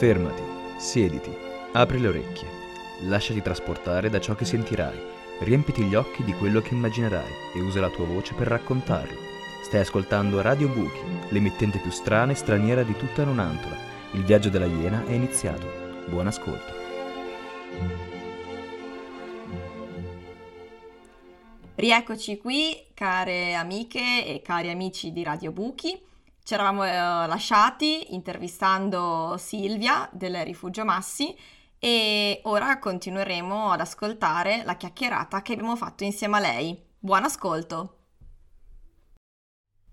Fermati, siediti, apri le orecchie, lasciati trasportare da ciò che sentirai, riempiti gli occhi di quello che immaginerai e usa la tua voce per raccontarlo. Stai ascoltando Radio Buchi, l'emittente più strana e straniera di tutta Nonantola. Il viaggio della Iena è iniziato. Buon ascolto. Rieccoci qui, care amiche e cari amici di Radio Buchi. Ci eravamo eh, lasciati intervistando Silvia del Rifugio Massi e ora continueremo ad ascoltare la chiacchierata che abbiamo fatto insieme a lei. Buon ascolto!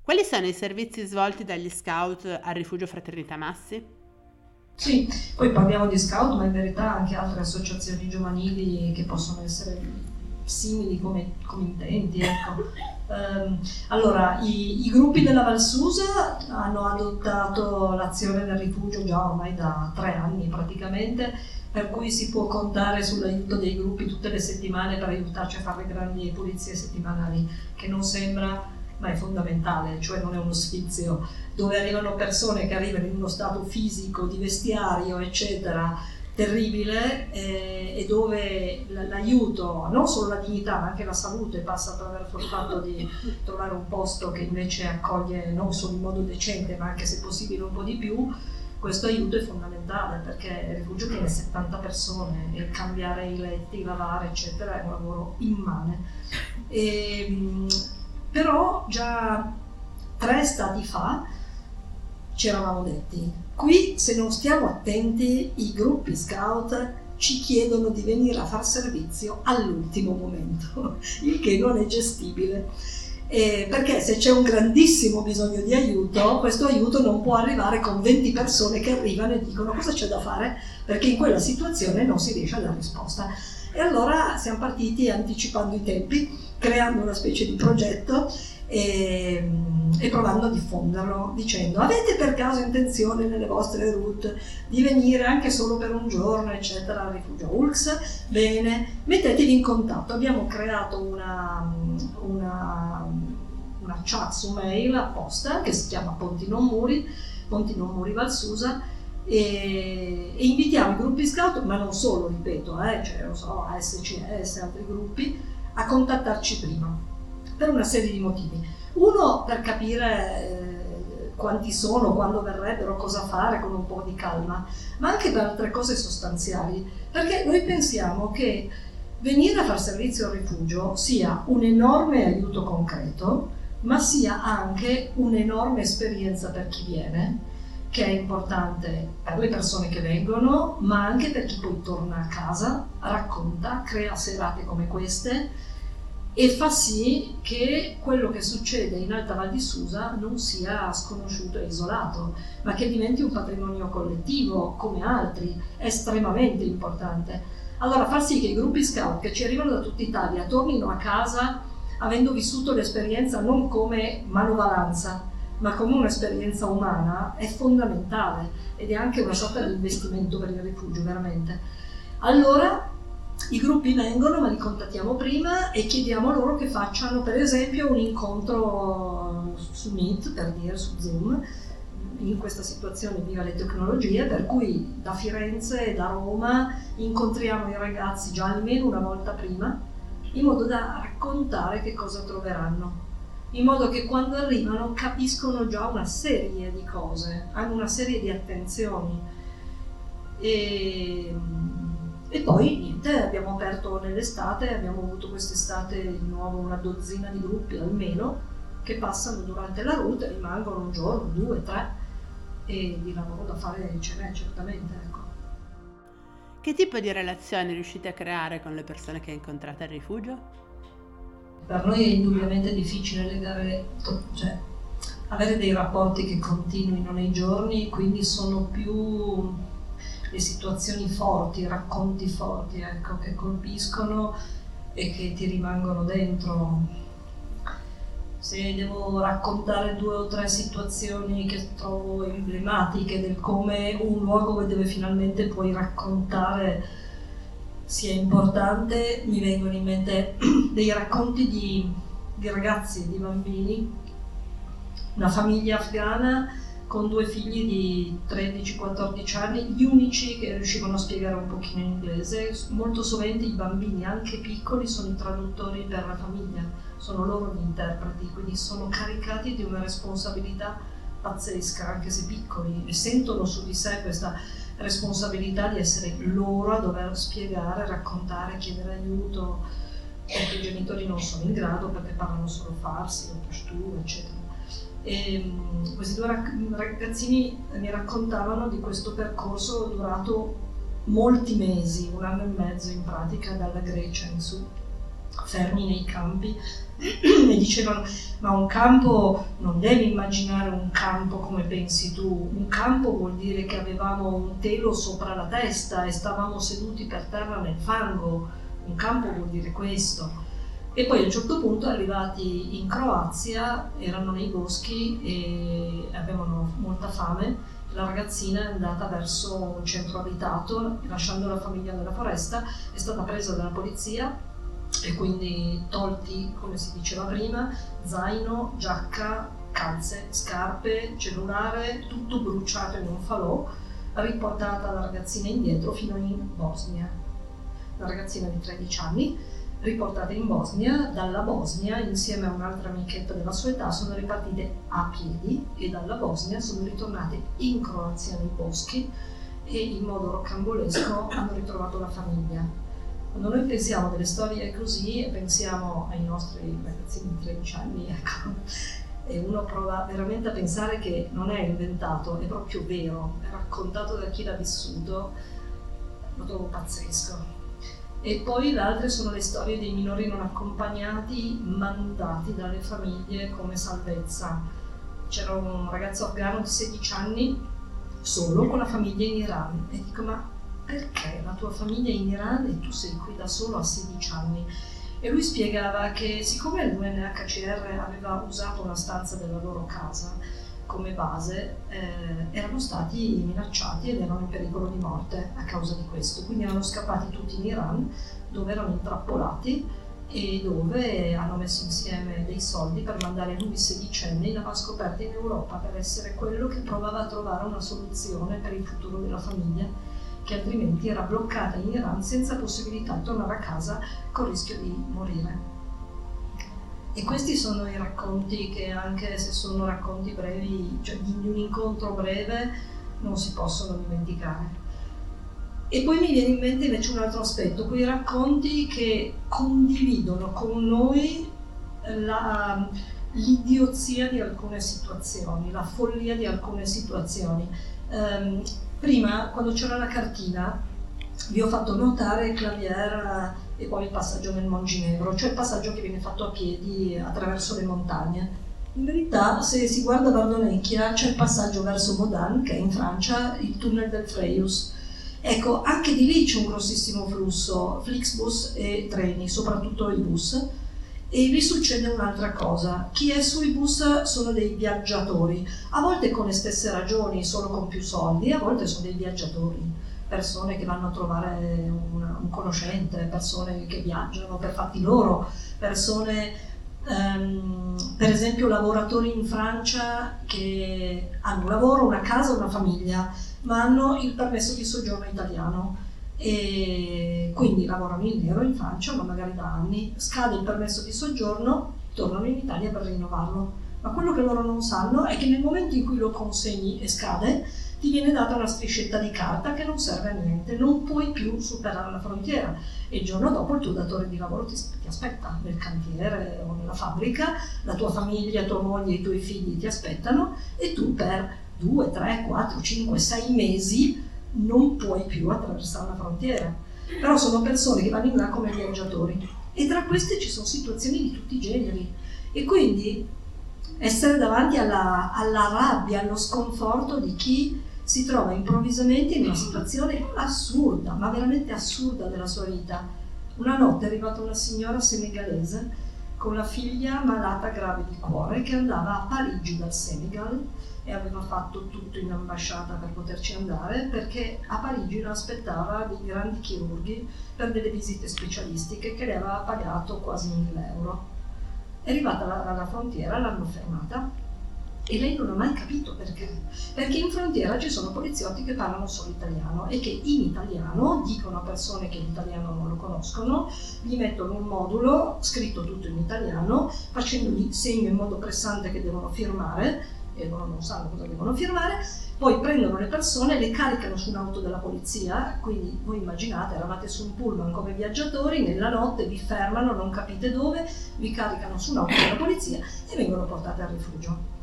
Quali sono i servizi svolti dagli scout al Rifugio Fraternità Massi? Sì, poi parliamo di scout, ma in verità anche altre associazioni giovanili che possono essere simili come, come intenti. Ecco. Um, allora, i, i, gruppi della Valsusa hanno adottato l'azione del rifugio già ormai da tre anni praticamente, per cui si può contare sull'aiuto dei gruppi tutte le settimane per aiutarci a fare le grandi pulizie settimanali, che non sembra ma è fondamentale, cioè non è uno sfizio, dove arrivano persone che arrivano in uno stato fisico, di vestiario, eccetera, terribile eh, e dove l'aiuto, non solo la dignità ma anche la salute passa attraverso il fatto di trovare un posto che invece accoglie non solo in modo decente ma anche se possibile un po' di più, questo aiuto è fondamentale perché il rifugio tiene 70 persone e cambiare i letti, lavare eccetera è un lavoro immane. E, ehm, però già tre stati fa ci eravamo detti Qui, se non stiamo attenti, i gruppi scout ci chiedono di venire a far servizio all'ultimo momento, il che non è gestibile. Eh, perché se c'è un grandissimo bisogno di aiuto, questo aiuto non può arrivare con 20 persone che arrivano e dicono cosa c'è da fare, perché in quella situazione non si riesce a dare risposta. E allora siamo partiti anticipando i tempi, creando una specie di progetto e, e, provando a diffonderlo dicendo avete per caso intenzione nelle vostre route di venire anche solo per un giorno eccetera al rifugio ULX bene mettetevi in contatto. Abbiamo creato una, una, una chat su mail apposta che si chiama Ponti Non Muri Ponti Non Muri Valsusa e, e, invitiamo i gruppi scout ma non solo ripeto eh, cioè so ASCS altri gruppi a contattarci prima per una serie di motivi. Uno per capire eh, quanti sono, quando verrebbero, cosa fare con un po' di calma, ma anche per altre cose sostanziali, perché noi pensiamo che venire a far servizio al rifugio sia un enorme aiuto concreto, ma sia anche un'enorme esperienza per chi viene, che è importante per le persone che vengono, ma anche per chi poi torna a casa, racconta, crea serate come queste e fa sì che quello che succede in Alta Val di Susa non sia sconosciuto e isolato, ma che diventi un patrimonio collettivo come altri, estremamente importante. Allora far sì che i gruppi scout che ci arrivano da tutta Italia tornino a casa avendo vissuto l'esperienza non come manovalanza, ma come un'esperienza umana, è fondamentale ed è anche una sorta di investimento per il rifugio, veramente. Allora i gruppi vengono, ma li contattiamo prima e chiediamo loro che facciano per esempio un incontro su Meet, per dire su Zoom, in questa situazione viva le tecnologie, per cui da Firenze e da Roma incontriamo i ragazzi già almeno una volta prima, in modo da raccontare che cosa troveranno, in modo che quando arrivano capiscono già una serie di cose, hanno una serie di attenzioni. E e poi niente, abbiamo aperto nell'estate, abbiamo avuto quest'estate di nuovo una dozzina di gruppi almeno che passano durante la route, rimangono un giorno, due, tre e di lavoro da fare ce n'è certamente. Ecco. Che tipo di relazioni riuscite a creare con le persone che incontrate al rifugio? Per noi è indubbiamente difficile legare, cioè, avere dei rapporti che continuino nei giorni, quindi sono più le situazioni forti, racconti forti, ecco, che colpiscono e che ti rimangono dentro. Se devo raccontare due o tre situazioni che trovo emblematiche del come un luogo dove finalmente puoi raccontare sia importante, mi vengono in mente dei racconti di, di ragazzi, di bambini, una famiglia afghana con due figli di 13-14 anni, gli unici che riuscivano a spiegare un pochino in inglese. Molto sovente i bambini, anche piccoli, sono i traduttori per la famiglia, sono loro gli interpreti, quindi sono caricati di una responsabilità pazzesca, anche se piccoli, e sentono su di sé questa responsabilità di essere loro a dover spiegare, raccontare, chiedere aiuto, perché i genitori non sono in grado, perché parlano solo farsi, o pashtu, eccetera. E, mm, questi due ragazzini mi raccontavano di questo percorso durato molti mesi, un anno e mezzo in pratica dalla Grecia in su, fermi nei campi. E dicevano ma un campo non devi immaginare un campo come pensi tu, un campo vuol dire che avevamo un telo sopra la testa e stavamo seduti per terra nel fango, un campo vuol dire questo. E poi a un certo punto arrivati in Croazia, erano nei boschi e avevano molta fame, la ragazzina è andata verso un centro abitato, lasciando la famiglia nella foresta, è stata presa dalla polizia e quindi tolti, come si diceva prima, zaino, giacca, calze, scarpe, cellulare, tutto bruciato in un falò, riportata la ragazzina indietro fino in Bosnia. La ragazzina di 13 anni riportate in Bosnia, dalla Bosnia insieme a un'altra amichetta della sua età sono ripartite a piedi e dalla Bosnia sono ritornate in Croazia nei boschi e in modo rocambolesco hanno ritrovato la famiglia. Quando noi pensiamo delle storie così e pensiamo ai nostri ragazzini di 13 anni, ecco, e uno prova veramente a pensare che non è inventato, è proprio vero, è raccontato da chi l'ha vissuto, lo trovo pazzesco. E poi le altre sono le storie dei minori non accompagnati mandati dalle famiglie come salvezza. C'era un ragazzo afghano di 16 anni solo con la famiglia in Iran e dico ma perché la tua famiglia è in Iran e tu sei qui da solo a 16 anni? E lui spiegava che siccome l'UNHCR aveva usato una stanza della loro casa, come base eh, erano stati minacciati ed erano in pericolo di morte a causa di questo. Quindi erano scappati tutti in Iran dove erano intrappolati e dove hanno messo insieme dei soldi per mandare lui sedicenne in avanscoperta in Europa per essere quello che provava a trovare una soluzione per il futuro della famiglia che altrimenti era bloccata in Iran senza possibilità di tornare a casa con il rischio di morire. E questi sono i racconti che anche se sono racconti brevi, cioè di un incontro breve, non si possono dimenticare. E poi mi viene in mente invece un altro aspetto, quei racconti che condividono con noi la, l'idiozia di alcune situazioni, la follia di alcune situazioni. Um, prima, quando c'era la cartina, vi ho fatto notare Clavier e poi il passaggio nel Monginevro, cioè il passaggio che viene fatto a piedi attraverso le montagne. In verità, se si guarda Vardonecchia, c'è il passaggio verso Modan, che è in Francia, il tunnel del Freius. Ecco, anche di lì c'è un grossissimo flusso, Flixbus e treni, soprattutto i bus. E lì succede un'altra cosa, chi è sui bus sono dei viaggiatori, a volte con le stesse ragioni, solo con più soldi, a volte sono dei viaggiatori persone che vanno a trovare una, un conoscente, persone che viaggiano per fatti loro, persone, um, per esempio lavoratori in Francia che hanno un lavoro, una casa, una famiglia, ma hanno il permesso di soggiorno italiano e quindi lavorano in nero in Francia, ma magari da anni, scade il permesso di soggiorno, tornano in Italia per rinnovarlo. Ma quello che loro non sanno è che nel momento in cui lo consegni e scade, ti viene data una striscetta di carta che non serve a niente, non puoi più superare la frontiera e il giorno dopo il tuo datore di lavoro ti, ti aspetta nel cantiere o nella fabbrica, la tua famiglia, tua moglie, i tuoi figli ti aspettano e tu per 2, 3, 4, 5, 6 mesi non puoi più attraversare la frontiera. Però sono persone che vanno in là come viaggiatori e tra queste ci sono situazioni di tutti i generi e quindi essere davanti alla, alla rabbia, allo sconforto di chi si trova improvvisamente in una situazione assurda, ma veramente assurda della sua vita. Una notte è arrivata una signora senegalese con la figlia malata grave di cuore che andava a Parigi dal Senegal e aveva fatto tutto in ambasciata per poterci andare perché a Parigi lo aspettava dei grandi chirurghi per delle visite specialistiche che le aveva pagato quasi 1000 euro. È arrivata alla, alla frontiera, l'hanno fermata E lei non ha mai capito perché. Perché in frontiera ci sono poliziotti che parlano solo italiano e che in italiano dicono a persone che l'italiano non lo conoscono, gli mettono un modulo scritto tutto in italiano, facendogli segno in modo pressante che devono firmare, e loro non sanno cosa devono firmare, poi prendono le persone, le caricano su un'auto della polizia, quindi voi immaginate, eravate su un pullman come viaggiatori, nella notte vi fermano, non capite dove, vi caricano su un'auto della polizia e vengono portate al rifugio.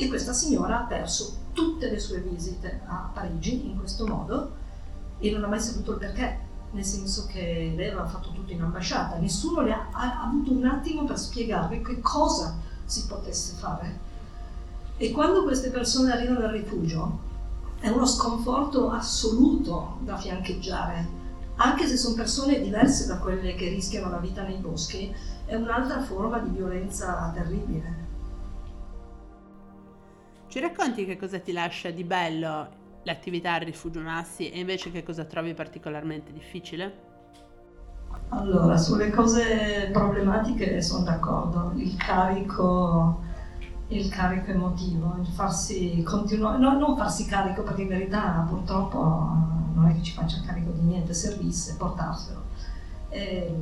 E questa signora ha perso tutte le sue visite a Parigi in questo modo e non ha mai saputo il perché, nel senso che lei aveva fatto tutto in ambasciata, nessuno le ha, ha avuto un attimo per spiegarvi che cosa si potesse fare. E quando queste persone arrivano al rifugio è uno sconforto assoluto da fiancheggiare, anche se sono persone diverse da quelle che rischiano la vita nei boschi, è un'altra forma di violenza terribile. Ci racconti che cosa ti lascia di bello l'attività al rifugio Massi e invece che cosa trovi particolarmente difficile? Allora, sulle cose problematiche sono d'accordo. Il carico il carico emotivo, il farsi continuare, no, non farsi carico perché in verità purtroppo non è che ci faccia carico di niente, servisse portarselo. E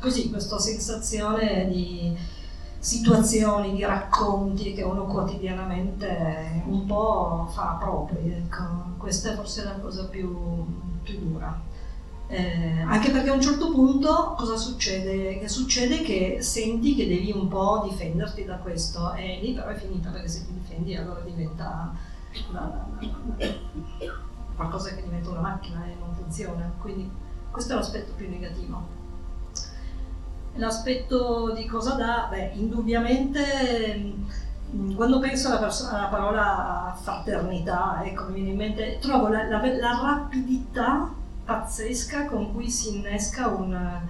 così questa sensazione di situazioni, di racconti che uno quotidianamente un po' fa propri, ecco. questa è forse la cosa più, più dura. Eh, anche perché a un certo punto cosa succede? Che succede che senti che devi un po' difenderti da questo e lì però è finita perché se ti difendi allora diventa una, qualcosa che diventa una macchina e non funziona. Quindi questo è l'aspetto più negativo. L'aspetto di cosa dà? Beh, indubbiamente mm, quando penso alla, alla parola fraternità, ecco, mi viene in mente, trovo la, la, la rapidità pazzesca con cui si innesca un,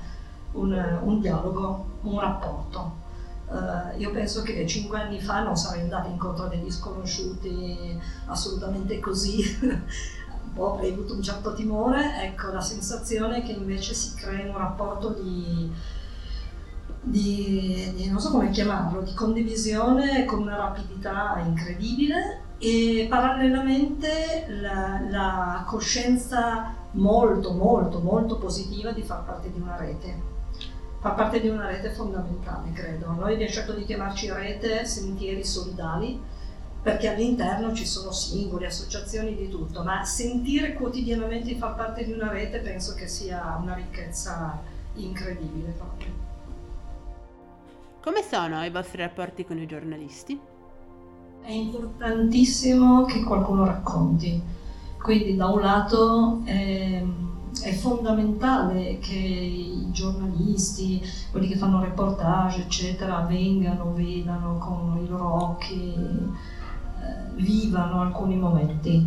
un, un dialogo, un rapporto. Uh, io penso che cinque anni fa non sarei andata incontro a degli sconosciuti assolutamente così, un po' avrei avuto un certo timore, ecco la sensazione che invece si crei un rapporto di, di, di, non so come chiamarlo, di condivisione con una rapidità incredibile e parallelamente la, la coscienza molto, molto, molto positiva di far parte di una rete. Far parte di una rete fondamentale, credo. Noi abbiamo scelto di chiamarci rete sentieri solidali perché all'interno ci sono singoli, associazioni di tutto, ma sentire quotidianamente di far parte di una rete penso che sia una ricchezza incredibile proprio. Come sono i vostri rapporti con i giornalisti? È importantissimo che qualcuno racconti quindi da un lato è, è fondamentale che i giornalisti, quelli che fanno reportage, eccetera, vengano, vedano con i loro occhi, eh, vivano alcuni momenti.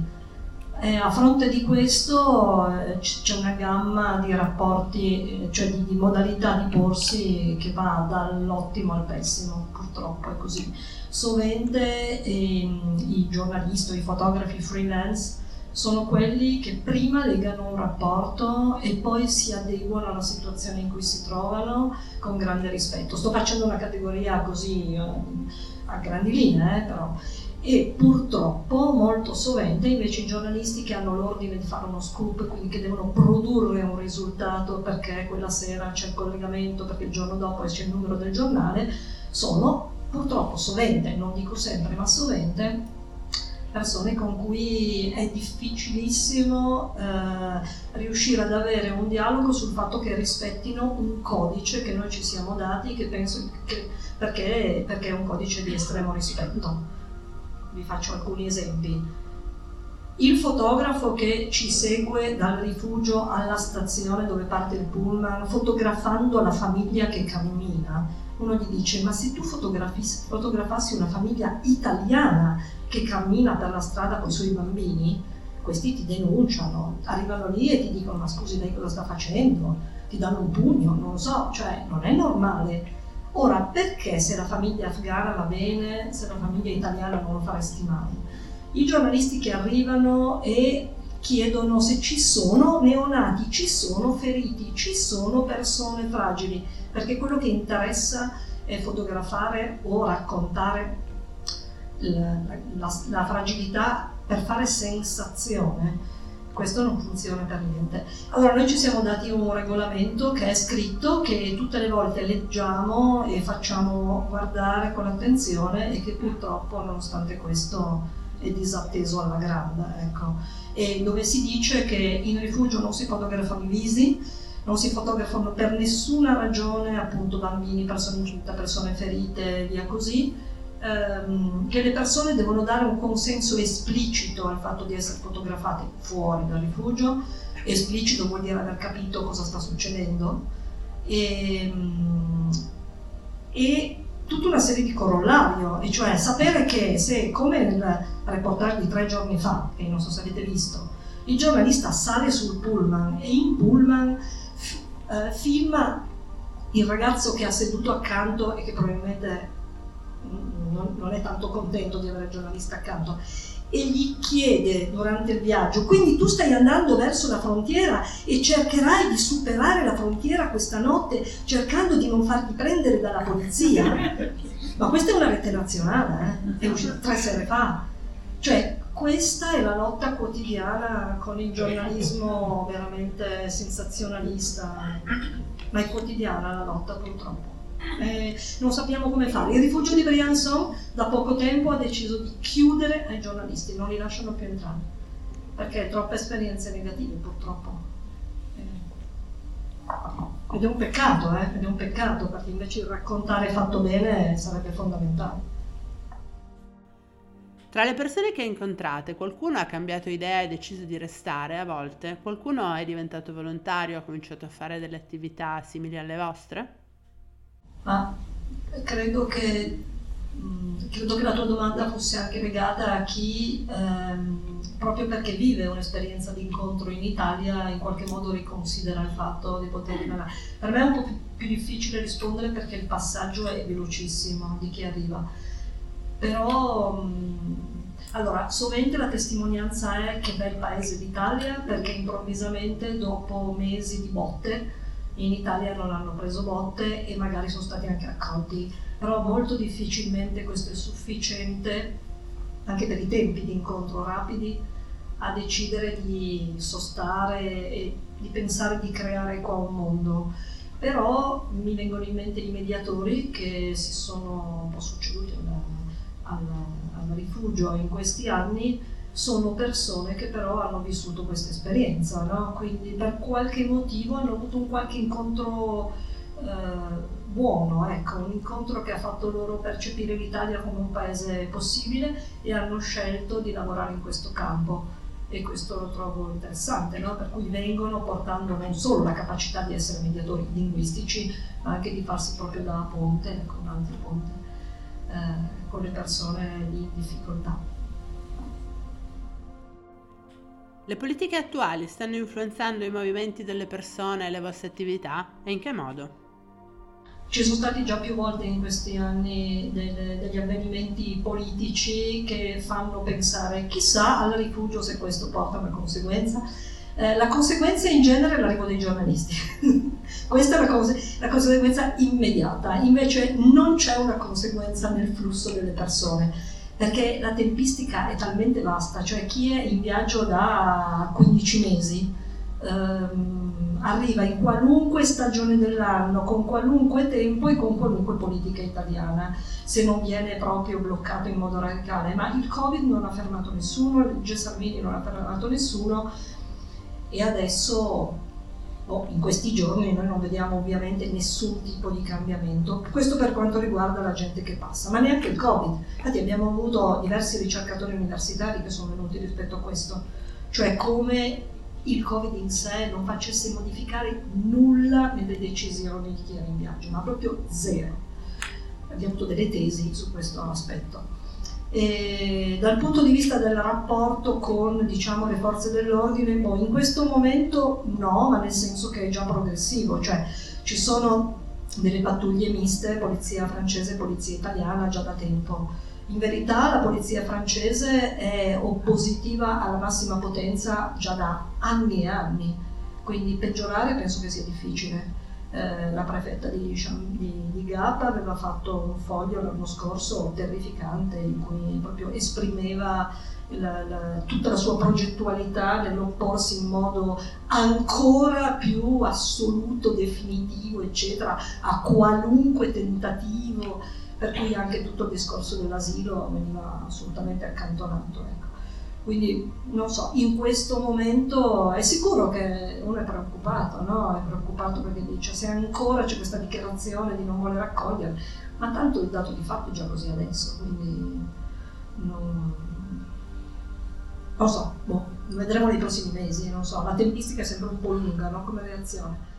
E a fronte di questo eh, c'è una gamma di rapporti, eh, cioè di, di, modalità di porsi che va dall'ottimo al pessimo, purtroppo è così. Sovente ehm, i giornalisti o i fotografi freelance sono quelli che prima legano un rapporto e poi si adeguano alla situazione in cui si trovano con grande rispetto. Sto facendo una categoria così eh, a grandi linee, eh, però. E purtroppo molto sovente invece i giornalisti che hanno l'ordine di fare uno scoop, quindi che devono produrre un risultato perché quella sera c'è il collegamento, perché il giorno dopo c'è il numero del giornale, sono purtroppo sovente, non dico sempre, ma sovente persone con cui è difficilissimo eh, riuscire ad avere un dialogo sul fatto che rispettino un codice che noi ci siamo dati che penso che, perché, perché è un codice di estremo rispetto. Vi faccio alcuni esempi. Il fotografo che ci segue dal rifugio alla stazione dove parte il pullman, fotografando la famiglia che cammina, uno gli dice: Ma se tu fotografassi una famiglia italiana che cammina per la strada con i suoi bambini, questi ti denunciano, arrivano lì e ti dicono ma scusi lei cosa sta facendo, ti danno un pugno, non lo so, cioè non è normale. Ora, perché se la famiglia afghana va bene, se la famiglia italiana non lo faresti mai? I giornalisti che arrivano e chiedono se ci sono neonati, ci sono feriti, ci sono persone fragili, perché quello che interessa è fotografare o raccontare la, la, la fragilità per fare sensazione questo non funziona per niente. Allora noi ci siamo dati un regolamento che è scritto, che tutte le volte leggiamo e facciamo guardare con attenzione e che purtroppo nonostante questo è disatteso alla grande. Ecco. Dove si dice che in rifugio non si fotografano i visi, non si fotografano per nessuna ragione appunto bambini, persone incinte, persone ferite e via così, ehm, che le persone devono dare un consenso esplicito al fatto di essere fotografate fuori dal rifugio, esplicito vuol dire aver capito cosa sta succedendo, e, ehm, e tutta una serie di corollario, e cioè sapere che se, come nel reportage di tre giorni fa, che non so se avete visto, il giornalista sale sul pullman e in pullman f- eh, filma il ragazzo che ha seduto accanto e che probabilmente non, non è tanto contento di avere il giornalista accanto e gli chiede durante il viaggio, quindi tu stai andando verso la frontiera e cercherai di superare la frontiera questa notte cercando di non farti prendere dalla polizia? Ma questa è una rete nazionale, eh? è uscita tre sere fa. Cioè, questa è la lotta quotidiana con il giornalismo veramente sensazionalista, ma è quotidiana la lotta purtroppo eh, non sappiamo come fare. Il rifugio di Briançon da poco tempo ha deciso di chiudere ai giornalisti, non li lasciano più entrare, perché troppe esperienze negative purtroppo. Eh, ed è un peccato, eh? ed è un peccato, perché invece il raccontare fatto bene sarebbe fondamentale. Tra le persone che incontrate, qualcuno ha cambiato idea e deciso di restare a volte? Qualcuno è diventato volontario, ha cominciato a fare delle attività simili alle vostre? Ma credo che, mh, credo che la tua domanda fosse anche legata a chi, ehm, proprio perché vive un'esperienza di incontro in Italia, in qualche modo riconsidera il fatto di poter rimanere. Per me è un po' più, più difficile rispondere perché il passaggio è velocissimo di chi arriva. Però... Mh, allora, sovente la testimonianza è che bel paese l'Italia perché improvvisamente dopo mesi di botte in Italia non hanno preso botte e magari sono stati anche accolti, però molto difficilmente questo è sufficiente, anche per i tempi di incontro rapidi, a decidere di sostare e di pensare di creare qua un mondo. Però mi vengono in mente i mediatori che si sono un po' succeduti al, al, al rifugio in questi anni, sono persone che però hanno vissuto questa esperienza, no? quindi per qualche motivo hanno avuto un qualche incontro eh, buono, ecco, un incontro che ha fatto loro percepire l'Italia come un paese possibile e hanno scelto di lavorare in questo campo e questo lo trovo interessante, no? per cui vengono portando non solo la capacità di essere mediatori linguistici, ma anche di farsi proprio da ponte, con altri ponte, eh, con le persone di difficoltà. Le politiche attuali stanno influenzando i movimenti delle persone e le vostre attività? E in che modo? Ci sono stati già più volte in questi anni delle, degli avvenimenti politici che fanno pensare chissà al rifugio se questo porta una conseguenza. Eh, la conseguenza in genere è l'arrivo dei giornalisti. Questa è la, cose, la conseguenza immediata, invece non c'è una conseguenza nel flusso delle persone perché la tempistica è talmente vasta, cioè chi è in viaggio da 15 mesi ehm, arriva in qualunque stagione dell'anno, con qualunque tempo e con qualunque politica italiana, se non viene proprio bloccato in modo radicale. Ma il Covid non ha fermato nessuno, il G. Salvini non ha fermato nessuno e adesso Oh, in questi giorni noi non vediamo ovviamente nessun tipo di cambiamento. Questo per quanto riguarda la gente che passa, ma neanche il Covid. Infatti abbiamo avuto diversi ricercatori universitari che sono venuti rispetto a questo, cioè come il Covid in sé non facesse modificare nulla nelle decisioni di chi era in viaggio, ma proprio zero. Abbiamo avuto delle tesi su questo aspetto. E dal punto di vista del rapporto con diciamo, le forze dell'ordine, poi in questo momento no, ma nel senso che è già progressivo, cioè ci sono delle pattuglie miste, polizia francese e polizia italiana già da tempo. In verità la polizia francese è oppositiva alla massima potenza già da anni e anni, quindi peggiorare penso che sia difficile. Eh, la prefetta di, di, di Gap aveva fatto un foglio l'anno scorso terrificante in cui proprio esprimeva la, la, tutta la sua progettualità nell'opporsi in modo ancora più assoluto, definitivo, eccetera, a qualunque tentativo, per cui anche tutto il discorso dell'asilo veniva assolutamente accantonato. Ecco. Quindi non so, in questo momento è sicuro che uno è preoccupato, no? È preoccupato perché dice se ancora c'è questa dichiarazione di non voler accogliere, ma tanto il dato di fatto è già così adesso, quindi non, non so, boh, vedremo nei prossimi mesi, non so, la tempistica è sempre un po' lunga no? come reazione.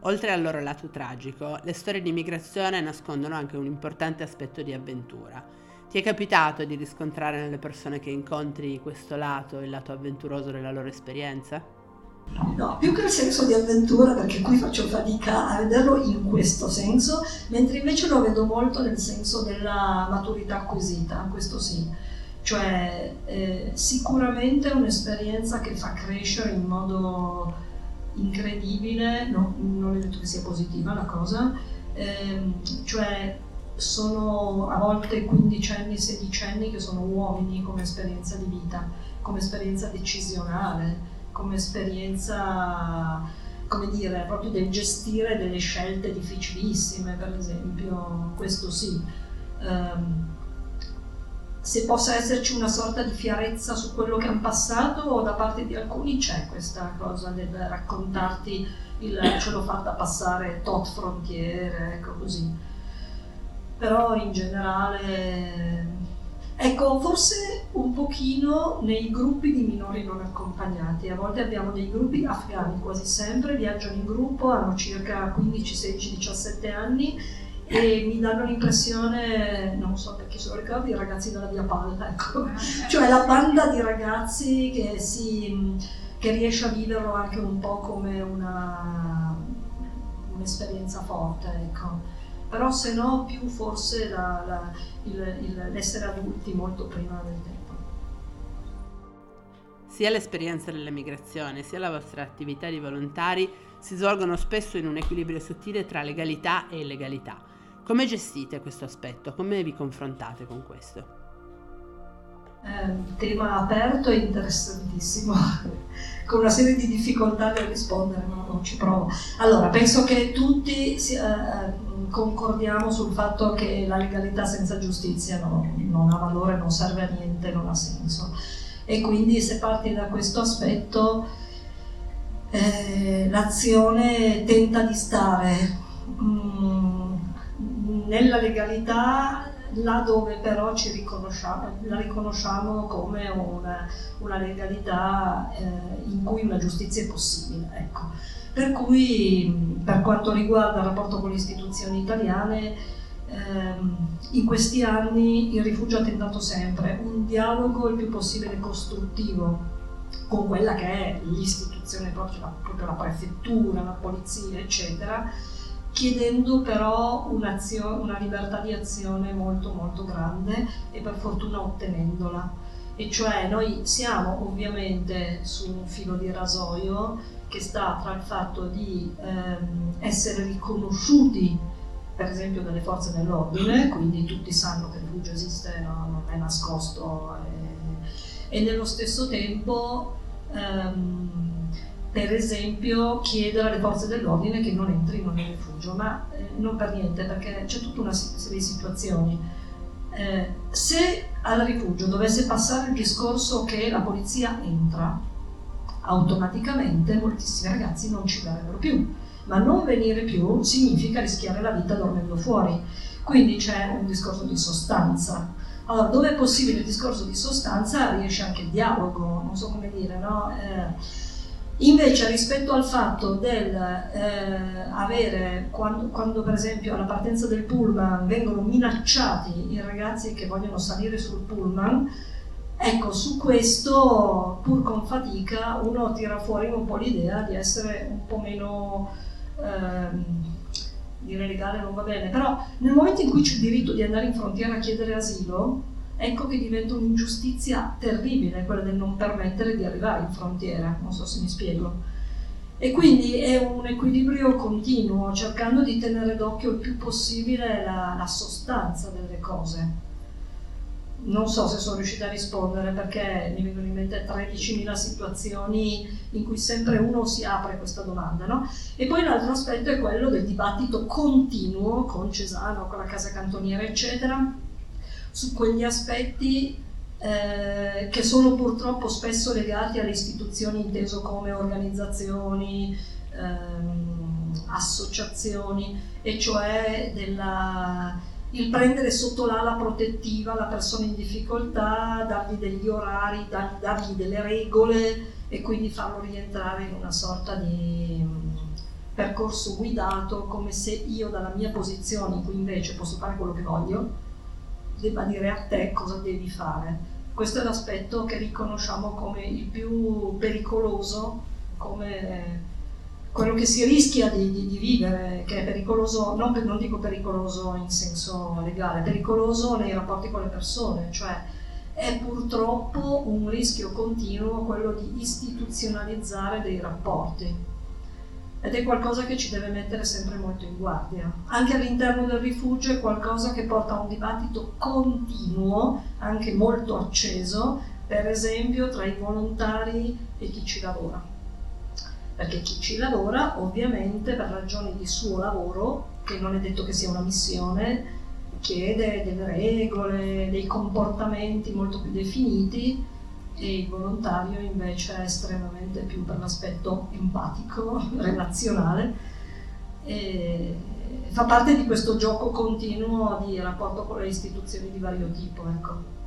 Oltre al loro lato tragico, le storie di migrazione nascondono anche un importante aspetto di avventura. Ti è capitato di riscontrare nelle persone che incontri questo lato, il lato avventuroso della loro esperienza? No, più che il senso di avventura, perché qui faccio fatica a vederlo in questo senso, mentre invece lo vedo molto nel senso della maturità acquisita, questo sì cioè eh, sicuramente è un'esperienza che fa crescere in modo incredibile, no, non è detto che sia positiva la cosa, eh, cioè sono a volte 15 anni, 16 anni che sono uomini come esperienza di vita, come esperienza decisionale, come esperienza, come dire, proprio del gestire delle scelte difficilissime, per esempio, questo sì. Um, se possa esserci una sorta di fierezza su quello che hanno passato da parte di alcuni c'è questa cosa del raccontarti il ce l'ho fatta passare tot frontiere, ecco così. Però in generale, ecco, forse un pochino nei gruppi di minori non accompagnati. A volte abbiamo dei gruppi afghani, quasi sempre, viaggiano in gruppo, hanno circa 15, 16, 17 anni e mi danno l'impressione, non so perché se lo ricordi, i ragazzi della Via Palla, ecco. cioè la banda di ragazzi che, si, che riesce a viverlo anche un po' come una, un'esperienza forte, ecco. Però se no più forse la, la, il, il, l'essere adulti molto prima del tempo. Sia l'esperienza dell'emigrazione sia la vostra attività di volontari si svolgono spesso in un equilibrio sottile tra legalità e illegalità. Come gestite questo aspetto? Come vi confrontate con questo? Un tema aperto e interessantissimo, con una serie di difficoltà nel rispondere, ma non ci provo. Allora, penso che tutti eh, concordiamo sul fatto che la legalità senza giustizia no, non ha valore, non serve a niente, non ha senso. E quindi se parti da questo aspetto, eh, l'azione tenta di stare. Mm, nella legalità là dove però ci riconosciamo, la riconosciamo come una, una legalità eh, in cui una giustizia è possibile. Ecco. Per cui per quanto riguarda il rapporto con le istituzioni italiane, ehm, in questi anni il rifugio ha tentato sempre un dialogo il più possibile costruttivo con quella che è l'istituzione, proprio, proprio la prefettura, la polizia, eccetera, chiedendo però una libertà di azione molto molto grande e per fortuna ottenendola. E cioè noi siamo ovviamente su un filo di rasoio che sta tra il fatto di ehm, essere riconosciuti per esempio dalle forze dell'ordine, quindi tutti sanno che il rifugio esiste, no, non è nascosto, e, e nello stesso tempo ehm, per esempio chiedere alle forze dell'ordine che non entrino nel rifugio, ma eh, non per niente, perché c'è tutta una serie di situazioni. Eh, se al rifugio dovesse passare il discorso che la polizia entra, automaticamente moltissimi ragazzi non ci verrebbero più, ma non venire più significa rischiare la vita dormendo fuori. Quindi c'è un discorso di sostanza. Allora, dove è possibile il discorso di sostanza riesce anche il dialogo, non so come dire, no? Eh, Invece rispetto al fatto del eh, avere, quando, quando, per esempio alla partenza del pullman vengono minacciati i ragazzi che vogliono salire sul pullman, ecco su questo pur con fatica uno tira fuori un po' l'idea di essere un po' meno... Ehm, dire legale non va bene, però nel momento in cui c'è il diritto di andare in frontiera a chiedere asilo, ecco che diventa un'ingiustizia terribile quella del non permettere di arrivare in frontiera, non so se mi spiego. E quindi è un equilibrio continuo, cercando di tenere d'occhio il più possibile la, la sostanza delle cose non so se sono riuscita a rispondere perché mi vengono in mente 13.000 situazioni in cui sempre uno si apre questa domanda, no? E poi l'altro aspetto è quello del dibattito continuo con Cesano, con la casa cantoniera, eccetera, su quegli aspetti eh, che sono purtroppo spesso legati alle istituzioni inteso come organizzazioni, ehm, associazioni, e cioè della il prendere sotto l'ala protettiva la persona in difficoltà, dargli degli orari, dargli delle regole e quindi farlo rientrare in una sorta di mm, percorso guidato come se io dalla mia posizione cui invece posso fare quello che voglio debba dire a te cosa devi fare. Questo è l'aspetto che riconosciamo come il più pericoloso, come quello che si rischia di, di, di, vivere, che è pericoloso, non, non dico pericoloso in senso legale, pericoloso nei rapporti con le persone, cioè è purtroppo un rischio continuo quello di istituzionalizzare dei rapporti ed è qualcosa che ci deve mettere sempre molto in guardia. Anche all'interno del rifugio è qualcosa che porta a un dibattito continuo, anche molto acceso, per esempio tra i volontari e chi ci lavora perché chi ci lavora ovviamente per ragioni di suo lavoro, che non è detto che sia una missione, chiede delle regole, dei comportamenti molto più definiti e il volontario invece è estremamente più per l'aspetto empatico, relazionale. E fa parte di questo gioco continuo di rapporto con le istituzioni di vario tipo. Ecco.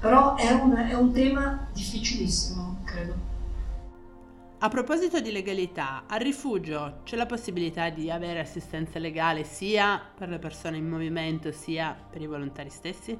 Però è un, è un tema difficilissimo, credo. A proposito di legalità, al rifugio c'è la possibilità di avere assistenza legale sia per le persone in movimento sia per i volontari stessi?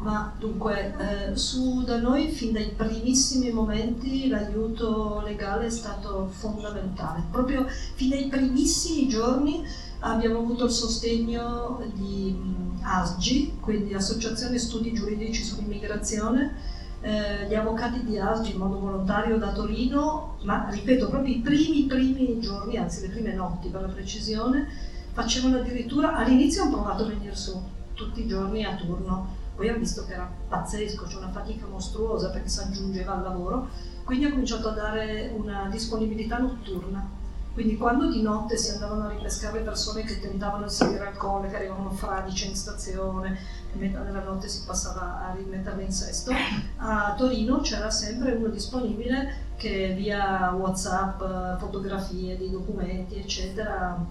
Ma dunque, eh, su da noi fin dai primissimi momenti l'aiuto legale è stato fondamentale. Proprio fin dai primissimi giorni abbiamo avuto il sostegno di mm, ASGI, quindi Associazione Studi Giuridici sull'Immigrazione, eh, gli avvocati di ASGI in modo volontario da Torino, ma ripeto, proprio i primi, primi giorni, anzi le prime notti per la precisione, facevano addirittura, all'inizio hanno provato a venire su tutti i giorni a turno, poi hanno visto che era pazzesco, c'è una fatica mostruosa perché si aggiungeva al lavoro, quindi ho cominciato a dare una disponibilità notturna. Quindi quando di notte si andavano a ripescare persone che tentavano di salire al colle, che arrivavano fradice in stazione, metà della notte si passava a rimetterle in sesto, a Torino c'era sempre uno disponibile che via Whatsapp, fotografie di documenti, eccetera,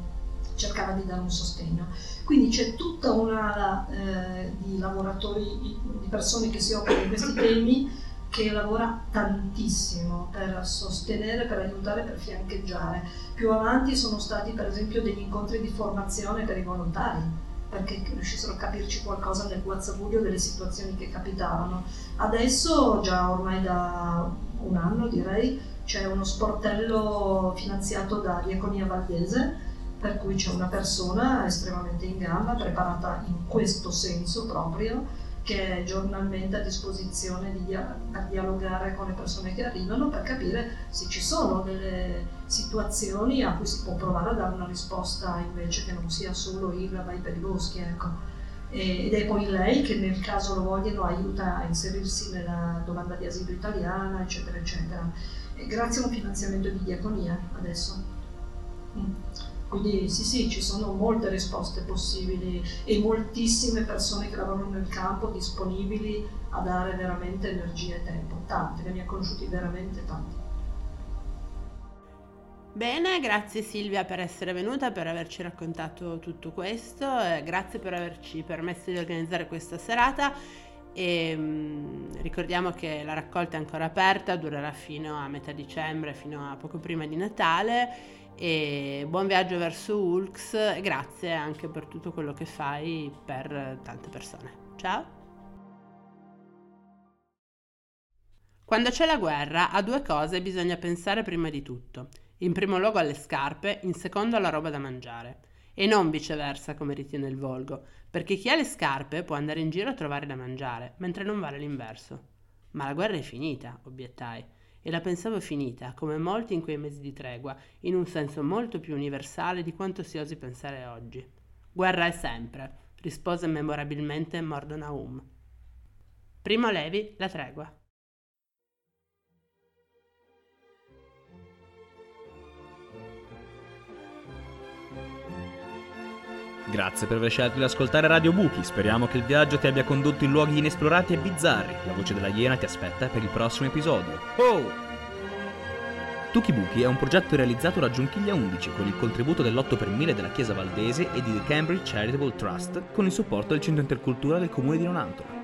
cercava di dare un sostegno. Quindi c'è tutta una eh, di lavoratori, di persone che si occupano di questi temi che lavora tantissimo per sostenere, per aiutare, per fiancheggiare. Più avanti sono stati per esempio degli incontri di formazione per i volontari perché riuscissero a capirci qualcosa nel guazzabuglio delle situazioni che capitavano. Adesso, già ormai da un anno direi, c'è uno sportello finanziato da Diaconia Valdese, per cui c'è una persona estremamente in gamba, preparata in questo senso proprio, che è giornalmente a disposizione di dia- per dialogare con le persone che arrivano per capire se ci sono delle situazioni a cui si può provare a dare una risposta invece che non sia solo il vai per i boschi. Ecco. ed è poi lei che nel caso lo vogliano aiuta a inserirsi nella domanda di asilo italiana, eccetera, eccetera. E grazie a un finanziamento di diaconia adesso. Mm. Quindi sì, sì, ci sono molte risposte possibili e moltissime persone che lavorano nel campo disponibili a dare veramente energia e tempo. Tante, ne ha conosciuti veramente tanti. Bene, grazie Silvia per essere venuta, per averci raccontato tutto questo, grazie per averci permesso di organizzare questa serata e mm, ricordiamo che la raccolta è ancora aperta, durerà fino a metà dicembre, fino a poco prima di Natale e buon viaggio verso Ulx grazie anche per tutto quello che fai per tante persone. Ciao! Quando c'è la guerra, a due cose bisogna pensare prima di tutto. In primo luogo alle scarpe, in secondo alla roba da mangiare. E non viceversa come ritiene il volgo, perché chi ha le scarpe può andare in giro a trovare da mangiare, mentre non vale l'inverso. Ma la guerra è finita, obiettai e la pensavo finita, come molti in quei mesi di tregua, in un senso molto più universale di quanto si osi pensare oggi. Guerra è sempre, rispose memorabilmente Mordonaum. Primo Levi, la tregua. Grazie per aver scelto di ascoltare Radio Buchi, speriamo che il viaggio ti abbia condotto in luoghi inesplorati e bizzarri. La voce della Iena ti aspetta per il prossimo episodio. Oh! Tuki Buchi è un progetto realizzato da Giunchiglia 11 con il contributo dell'8 per 1000 della Chiesa Valdese e di The Cambridge Charitable Trust con il supporto del Centro Intercultura del Comune di Nonantola.